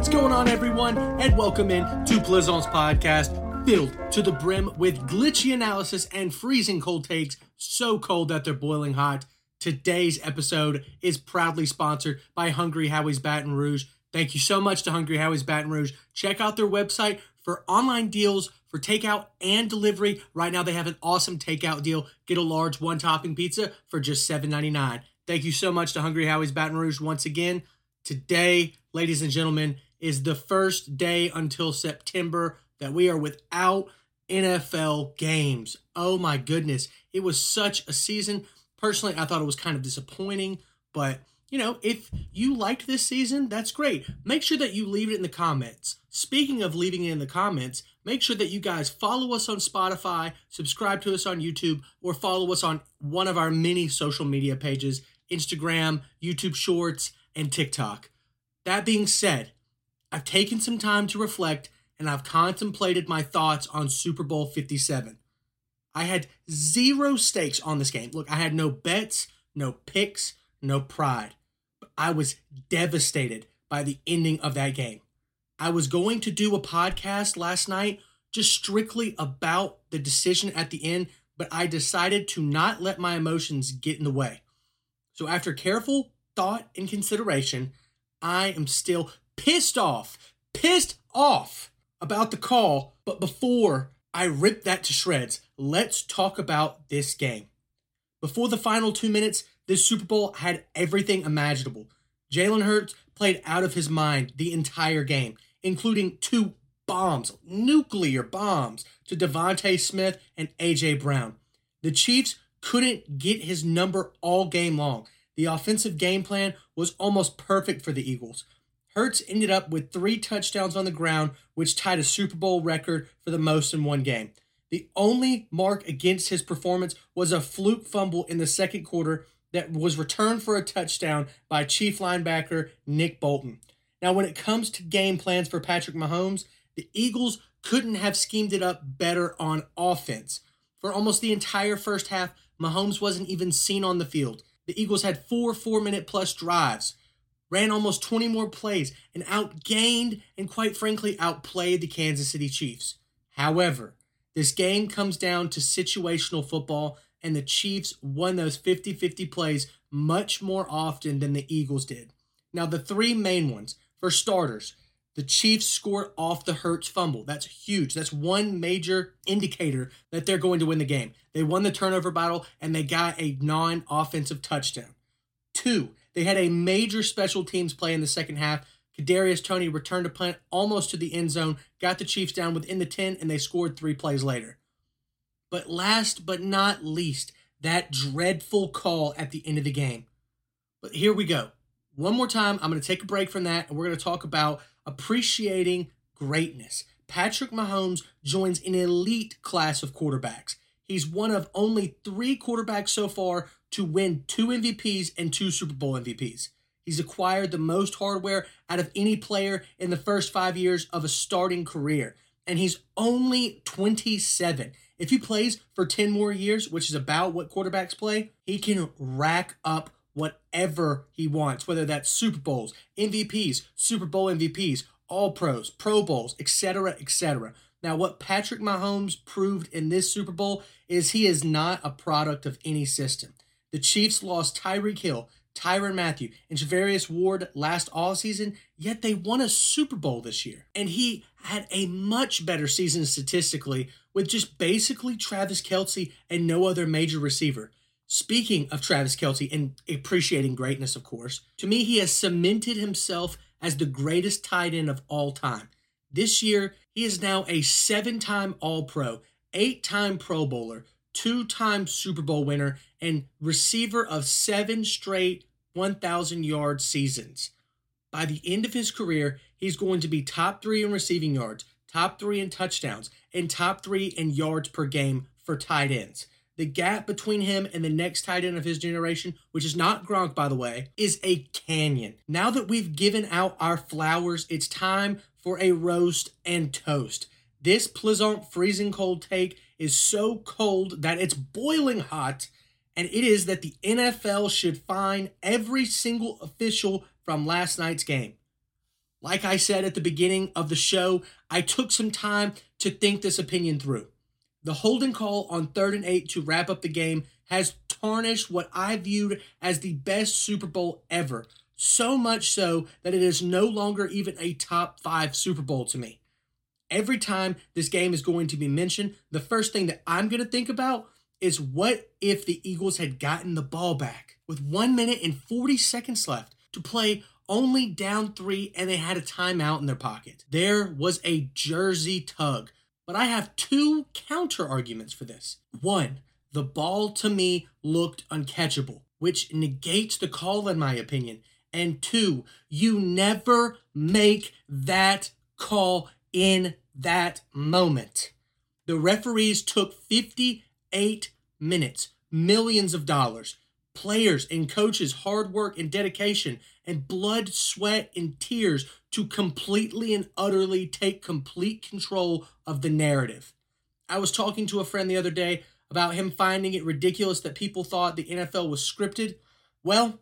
What's going on, everyone? And welcome in to Plizont's Podcast, filled to the brim with glitchy analysis and freezing cold takes, so cold that they're boiling hot. Today's episode is proudly sponsored by Hungry Howie's Baton Rouge. Thank you so much to Hungry Howie's Baton Rouge. Check out their website for online deals for takeout and delivery. Right now, they have an awesome takeout deal. Get a large one topping pizza for just $7.99. Thank you so much to Hungry Howie's Baton Rouge once again. Today, ladies and gentlemen, is the first day until September that we are without NFL games. Oh my goodness. It was such a season. Personally, I thought it was kind of disappointing, but you know, if you liked this season, that's great. Make sure that you leave it in the comments. Speaking of leaving it in the comments, make sure that you guys follow us on Spotify, subscribe to us on YouTube, or follow us on one of our many social media pages Instagram, YouTube Shorts, and TikTok. That being said, I've taken some time to reflect and I've contemplated my thoughts on Super Bowl 57. I had zero stakes on this game. Look, I had no bets, no picks, no pride. But I was devastated by the ending of that game. I was going to do a podcast last night just strictly about the decision at the end, but I decided to not let my emotions get in the way. So, after careful thought and consideration, I am still pissed off, pissed off about the call. But before I rip that to shreds, let's talk about this game. Before the final two minutes, this Super Bowl had everything imaginable. Jalen Hurts played out of his mind the entire game, including two bombs, nuclear bombs, to DeVonta Smith and A.J. Brown. The Chiefs couldn't get his number all game long. The offensive game plan was almost perfect for the Eagles. Hurts ended up with three touchdowns on the ground, which tied a Super Bowl record for the most in one game. The only mark against his performance was a fluke fumble in the second quarter that was returned for a touchdown by Chief linebacker Nick Bolton. Now, when it comes to game plans for Patrick Mahomes, the Eagles couldn't have schemed it up better on offense. For almost the entire first half, Mahomes wasn't even seen on the field. The Eagles had four four minute plus drives, ran almost 20 more plays, and outgained and quite frankly outplayed the Kansas City Chiefs. However, this game comes down to situational football, and the Chiefs won those 50 50 plays much more often than the Eagles did. Now, the three main ones for starters, the Chiefs scored off the Hurts fumble. That's huge. That's one major indicator that they're going to win the game. They won the turnover battle and they got a non offensive touchdown. Two, they had a major special teams play in the second half. Kadarius Toney returned a punt almost to the end zone, got the Chiefs down within the 10, and they scored three plays later. But last but not least, that dreadful call at the end of the game. But here we go. One more time, I'm going to take a break from that, and we're going to talk about appreciating greatness. Patrick Mahomes joins an elite class of quarterbacks. He's one of only three quarterbacks so far to win two MVPs and two Super Bowl MVPs. He's acquired the most hardware out of any player in the first five years of a starting career, and he's only 27. If he plays for 10 more years, which is about what quarterbacks play, he can rack up whatever he wants, whether that's Super Bowls, MVPs, Super Bowl MVPs, All Pros, Pro Bowls, etc., etc. Now, what Patrick Mahomes proved in this Super Bowl is he is not a product of any system. The Chiefs lost Tyreek Hill, Tyrann Mathieu, and Charvarius Ward last offseason, yet they won a Super Bowl this year. And he had a much better season statistically with just basically Travis Kelce and no other major receiver. Speaking of Travis Kelce and appreciating greatness, of course, to me, he has cemented himself as the greatest tight end of all time. This year, he is now a seven time All Pro, eight time Pro Bowler, two time Super Bowl winner, and receiver of seven straight 1,000 yard seasons. By the end of his career, he's going to be top three in receiving yards, top three in touchdowns, and top three in yards per game for tight ends. The gap between him and the next tight end of his generation, which is not Gronk, by the way, is a canyon. Now that we've given out our flowers, it's time for a roast and toast. This Plizont freezing cold take is so cold that it's boiling hot, and it is that the NFL should fine every single official from last night's game. Like I said at the beginning of the show, I took some time to think this opinion through. The holding call on third and eight to wrap up the game has tarnished what I viewed as the best Super Bowl ever. So much so that it is no longer even a top five Super Bowl to me. Every time this game is going to be mentioned, the first thing that I'm going to think about is what if the Eagles had gotten the ball back with one minute and 40 seconds left to play only down three and they had a timeout in their pocket. There was a jersey tug. But I have two counter arguments for this. One, the ball to me looked uncatchable, which negates the call, in my opinion. And two, you never make that call in that moment. The referees took 58 minutes, millions of dollars, players and coaches' hard work and dedication, and blood, sweat, and tears to completely and utterly take complete control of the narrative. I was talking to a friend the other day about him finding it ridiculous that people thought the NFL was scripted. Well,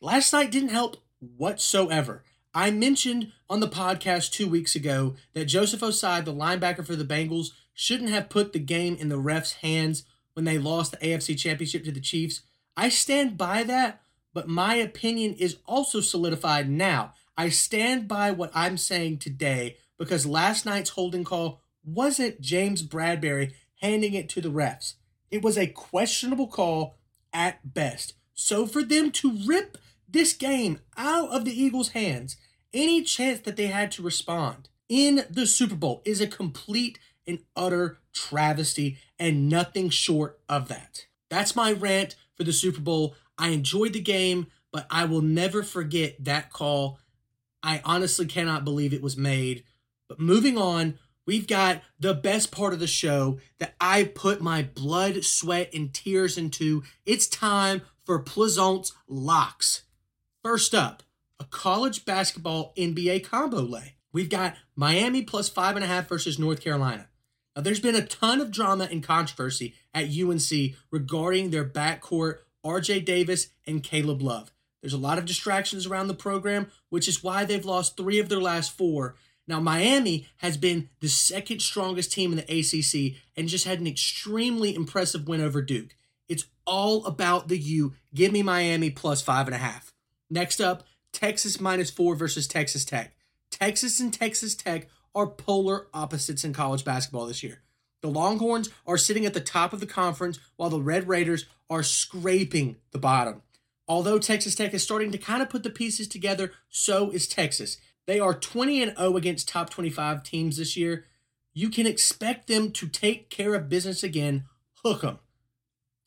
last night didn't help whatsoever. I mentioned on the podcast two weeks ago that Joseph Ossai, the linebacker for the Bengals, shouldn't have put the game in the refs' hands when they lost the AFC Championship to the Chiefs. I stand by that, but my opinion is also solidified now. I stand by what I'm saying today because last night's holding call wasn't James Bradberry handing it to the refs. It was a questionable call at best. So for them to rip this game out of the Eagles' hands, any chance that they had to respond in the Super Bowl is a complete and utter travesty and nothing short of that. That's my rant for the Super Bowl. I enjoyed the game, but I will never forget that call. I honestly cannot believe it was made. But moving on, we've got the best part of the show that I put my blood, sweat, and tears into. It's time for Plizont's Locks. First up, a college basketball NBA combo lay. We've got Miami plus five and a half versus North Carolina. Now, there's been a ton of drama and controversy at UNC regarding their backcourt, RJ Davis and Caleb Love. There's a lot of distractions around the program, which is why they've lost three of their last four. Now, Miami has been the second strongest team in the ACC and just had an extremely impressive win over Duke. It's all about the U. Give me Miami plus five and a half. Next up, Texas minus four versus Texas Tech. Texas and Texas Tech are polar opposites in college basketball this year. The Longhorns are sitting at the top of the conference while the Red Raiders are scraping the bottom. Although Texas Tech is starting to kind of put the pieces together, so is Texas. They are 20 and 0 against top 25 teams this year. You can expect them to take care of business again. Hook 'em.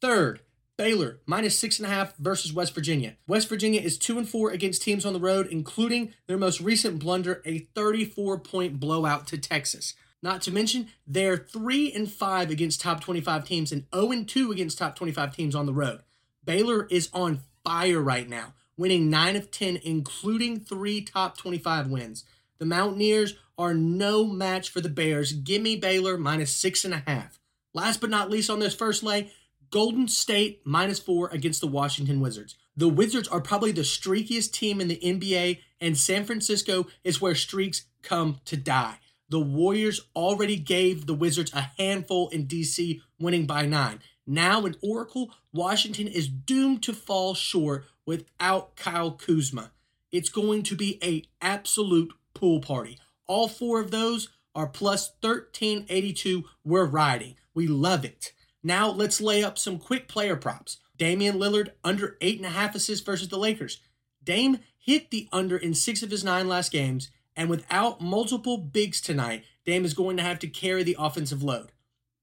Third, Baylor minus six and a half versus West Virginia. West Virginia is two and four against teams on the road, including their most recent blunder, a 34 point blowout to Texas. Not to mention, they're three and five against top 25 teams and 0 and 2 against top 25 teams on the road. Baylor is on fire right now, winning 9 of 10, including three top 25 wins. The Mountaineers are no match for the Bears. Gimme Baylor minus six and a half. Last but not least on this first lay, Golden State minus four against the Washington Wizards. The Wizards are probably the streakiest team in the NBA, and San Francisco is where streaks come to die. The Warriors already gave the Wizards a handful in DC, winning by nine. Now in Oracle, Washington is doomed to fall short without Kyle Kuzma. It's going to be a absolute pool party. All four of those are plus 1382. We're riding. We love it. Now let's lay up some quick player props. Damian Lillard under eight and a half assists versus the Lakers. Dame hit the under in six of his nine last games, and without multiple bigs tonight, Dame is going to have to carry the offensive load.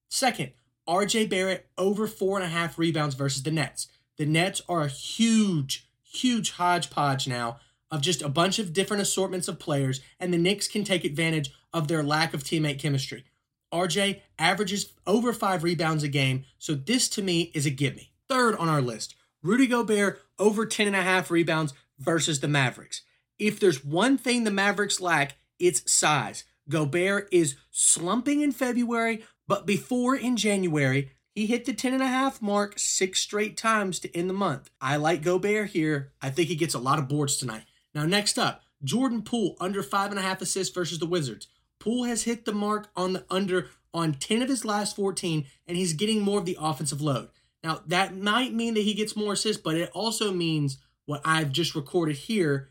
Second, RJ Barrett over four and a half rebounds versus the Nets. The Nets are a huge, huge hodgepodge now of just a bunch of different assortments of players, and the Knicks can take advantage of their lack of teammate chemistry. RJ averages over five rebounds a game, so this to me is a gimme. Third on our list, Rudy Gobert over 10 and a half rebounds versus the Mavericks. If there's one thing the Mavericks lack, it's size. Gobert is slumping in February, but before in January, he hit the 10 and a half mark six straight times to end the month. I like Gobert here. I think he gets a lot of boards tonight. Now, next up, Jordan Poole under five and a half assists versus the Wizards. Poole has hit the mark on the under on 10 of his last 14, and he's getting more of the offensive load. Now, that might mean that he gets more assists, but it also means what I've just recorded here.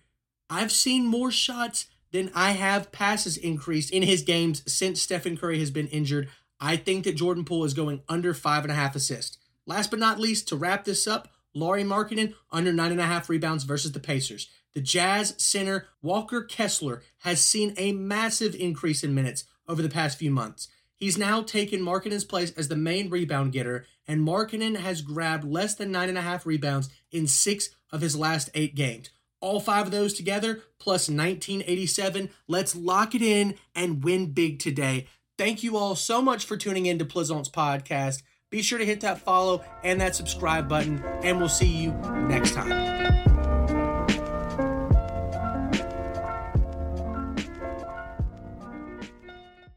I've seen more shots than I have passes increased in his games since Stephen Curry has been injured. I think that Jordan Poole is going under five and a half assists. Last but not least, to wrap this up, Lauri Markkanen under nine and a half rebounds versus the Pacers. The Jazz center Walker Kessler has seen a massive increase in minutes over the past few months. He's now taken Markkanen's place as the main rebound getter, and Markkanen has grabbed less than nine and a half rebounds in six of his last eight games. All five of those together, plus 1987. Let's lock it in and win big today. Thank you all so much for tuning in to Plizont's Podcast. Be sure to hit that follow and that subscribe button, and we'll see you next time.